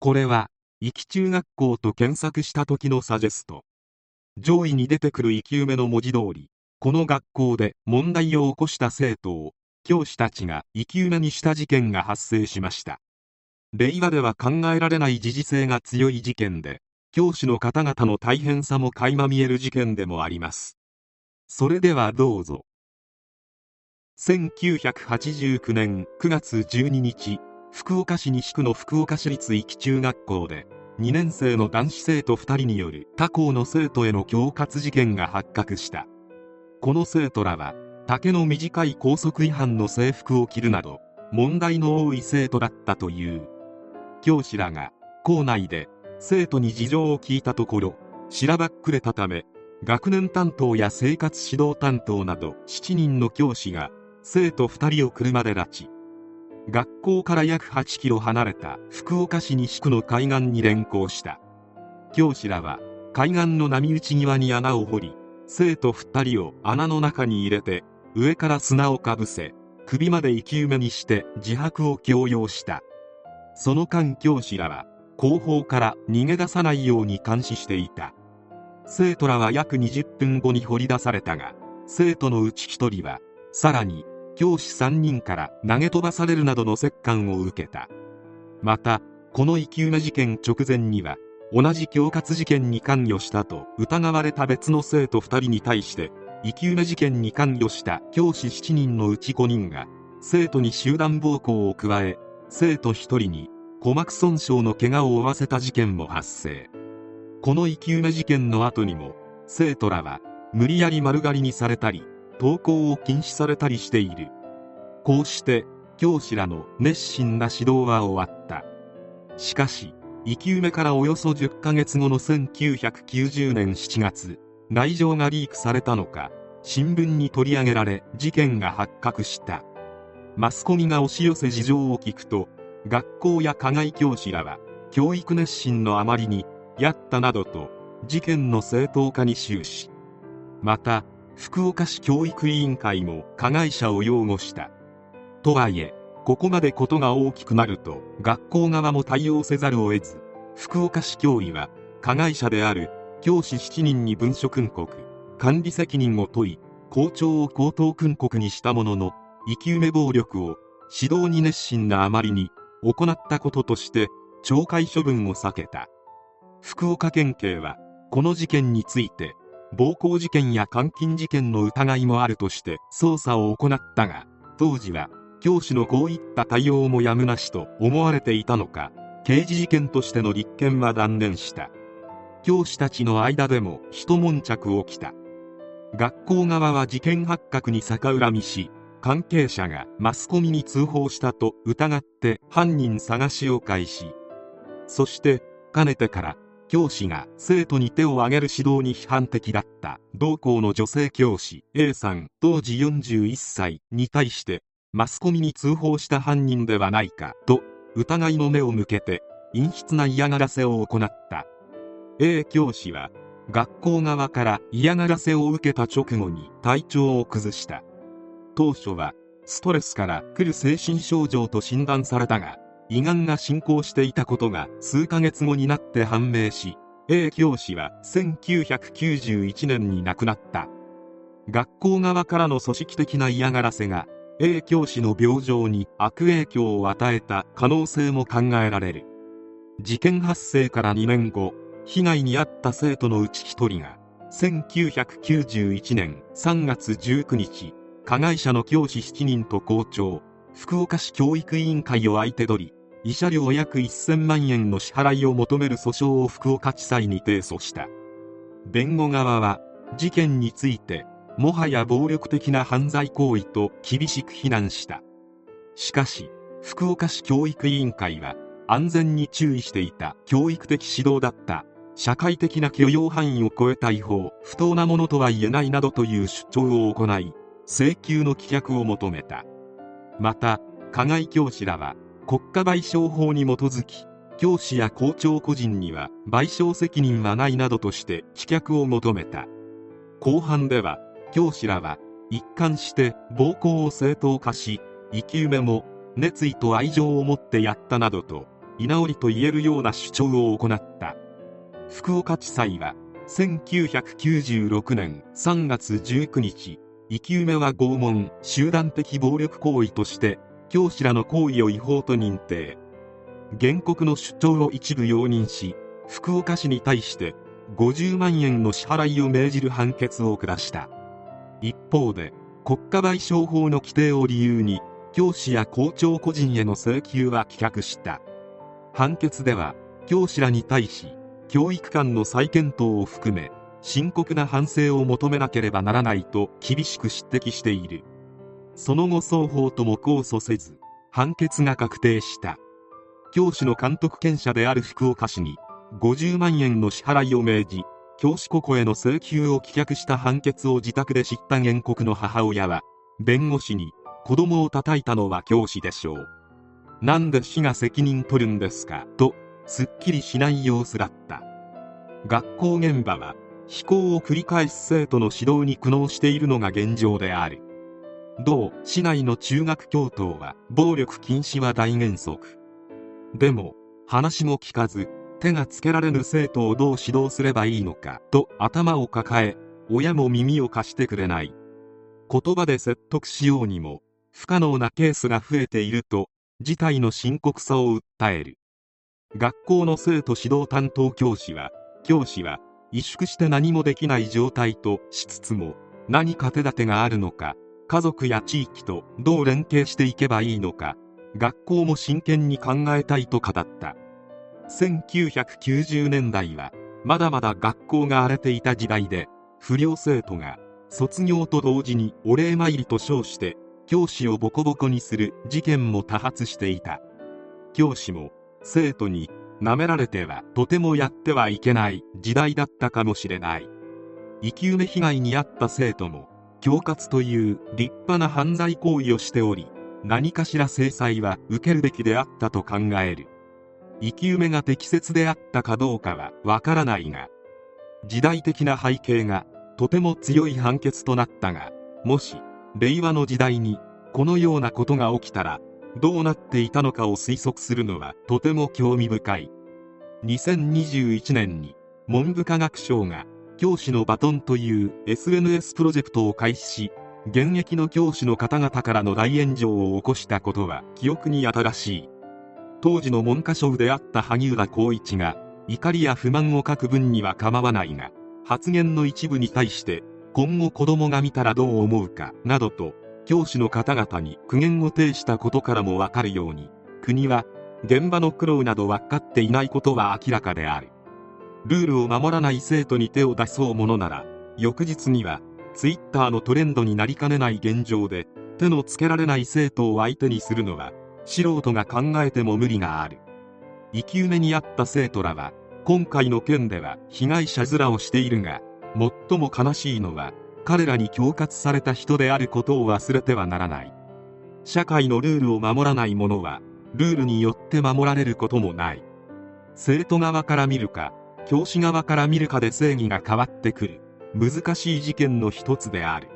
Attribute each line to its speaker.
Speaker 1: これは、壱岐中学校と検索した時のサジェスト。上位に出てくる生き埋めの文字通り、この学校で問題を起こした生徒を、教師たちが生き埋めにした事件が発生しました。令和では考えられない時事性が強い事件で、教師の方々の大変さも垣間見える事件でもあります。それではどうぞ。1989年9月12日、福岡市西区の福岡市立壱岐中学校で、2年生の男子生徒2人による他校の生徒への恐喝事件が発覚した。この生徒らは、丈の短い校則違反の制服を着るなど、問題の多い生徒だったという。教師らが校内で生徒に事情を聞いたところしらばっくれたため学年担当や生活指導担当など7人の教師が生徒2人を車で拉致学校から約8キロ離れた福岡市西区の海岸に連行した。教師らは海岸の波打ち際に穴を掘り生徒2人を穴の中に入れて上から砂をかぶせ首まで生き埋めにして自白を強要した。その間教師らは後方から逃げ出さないように監視していた。生徒らは約20分後に掘り出されたが生徒のうち1人はさらに教師3人から投げ飛ばされるなどの折檻を受けた。またこの生き埋め事件直前には同じ恐喝事件に関与したと疑われた別の生徒2人に対して生き埋め事件に関与した教師7人のうち5人が生徒に集団暴行を加え生徒1人に鼓膜損傷の怪我を負わせた事件も発生。この生き埋め事件の後にも生徒らは無理やり丸刈りにされたり登校を禁止されたりしている。こうして教師らの熱心な指導は終わった。しかし生き埋めからおよそ10ヶ月後の1990年7月内情がリークされたのか新聞に取り上げられ事件が発覚した。マスコミが押し寄せ事情を聞くと学校や課外教師らは教育熱心のあまりにやったなどと事件の正当化に終始。また福岡市教育委員会も加害者を擁護した。とはいえここまでことが大きくなると学校側も対応せざるを得ず福岡市教委は加害者である教師7人に文書訓告管理責任を問い校長を口頭訓告にしたものの生き埋め暴力を指導に熱心なあまりに行ったこととして懲戒処分を避けた。福岡県警はこの事件について暴行事件や監禁事件の疑いもあるとして捜査を行ったが当時は教師のこういった対応もやむなしと思われていたのか刑事事件としての立件は断念した。教師たちの間でも一悶着起きた。学校側は事件発覚に逆恨みし関係者がマスコミに通報したと疑って犯人探しを開始。そしてかねてから教師が生徒に手を挙げる指導に批判的だった。同校の女性教師 A さん。当時41歳に対してマスコミに通報した犯人ではないかと疑いの目を向けて陰湿な嫌がらせを行った。A 教師は学校側から嫌がらせを受けた直後に体調を崩した。当初はストレスから来る精神症状と診断されたが胃がんが進行していたことが数ヶ月後になって判明し A 教師は1991年に亡くなった。学校側からの組織的な嫌がらせが A 教師の病状に悪影響を与えた可能性も考えられる。事件発生から2年後被害に遭った生徒のうち1人が1991年3月19日加害者の教師7人と校長福岡市教育委員会を相手取り慰謝料約1000万円の支払いを求める訴訟を福岡地裁に提訴した。弁護側は事件についてもはや暴力的な犯罪行為と厳しく非難した。しかし福岡市教育委員会は安全に注意していた教育的指導だった社会的な許容範囲を超えた違法不当なものとは言えないなどという主張を行い請求の棄却を求めた。また加害教師らは国家賠償法に基づき教師や校長個人には賠償責任はないなどとして棄却を求めた。後半では教師らは一貫して暴行を正当化し生き埋めも熱意と愛情を持ってやったなどと居直りと言えるような主張を行った。福岡地裁は1996年3月19日生き埋めは拷問集団的暴力行為として教師らの行為を違法と認定。原告の主張を一部容認し福岡市に対して50万円の支払いを命じる判決を下した。一方で国家賠償法の規定を理由に教師や校長個人への請求は棄却した。判決では教師らに対し教育官の再検討を含め深刻な反省を求めなければならないと厳しく指摘している。その後双方とも控訴せず判決が確定した。教師の監督権者である福岡市に50万円の支払いを命じ教師個々への請求を棄却した判決を自宅で知った原告の母親は弁護士に子供を叩いたのは教師でしょう。なんで市が責任取るんですかとすっきりしない様子だった。学校現場は非行を繰り返す生徒の指導に苦悩しているのが現状である。同市内の中学教頭は暴力禁止は大原則。でも話も聞かず手がつけられぬ生徒をどう指導すればいいのかと頭を抱え親も耳を貸してくれない。言葉で説得しようにも不可能なケースが増えていると事態の深刻さを訴える。学校の生徒指導担当教師は教師は萎縮して何もできない状態としつつも何か手立てがあるのか家族や地域とどう連携していけばいいのか学校も真剣に考えたいと語った。1990年代はまだまだ学校が荒れていた時代で不良生徒が卒業と同時にお礼参りと称して教師をボコボコにする事件も多発していた。教師も生徒に舐められてはとてもやってはいけない時代だったかもしれない。生き埋め被害に遭った生徒も恐喝という立派な犯罪行為をしており何かしら制裁は受けるべきであったと考える。生き埋めが適切であったかどうかはわからないが時代的な背景がとても強い判決となったがもし令和の時代にこのようなことが起きたらどうなっていたのかを推測するのはとても興味深い。2021年に文部科学省が教師のバトンという SNS プロジェクトを開始し現役の教師の方々からの大炎上を起こしたことは記憶に新しい。当時の文科省であった萩生田光一が怒りや不満を書く分には構わないが発言の一部に対して今後子供が見たらどう思うかなどと教師の方々に苦言を呈したことからもわかるように国は現場の苦労など分かっていないことは明らかである。ルールを守らない生徒に手を出そうものなら翌日にはツイッターのトレンドになりかねない現状で手のつけられない生徒を相手にするのは素人が考えても無理がある。生き埋めにあった生徒らは今回の件では被害者面をしているが最も悲しいのは彼らに恐喝された人であることを忘れてはならない。社会のルールを守らない者はルールによって守られることもない。生徒側から見るか教師側から見るかで正義が変わってくる。難しい事件の一つである。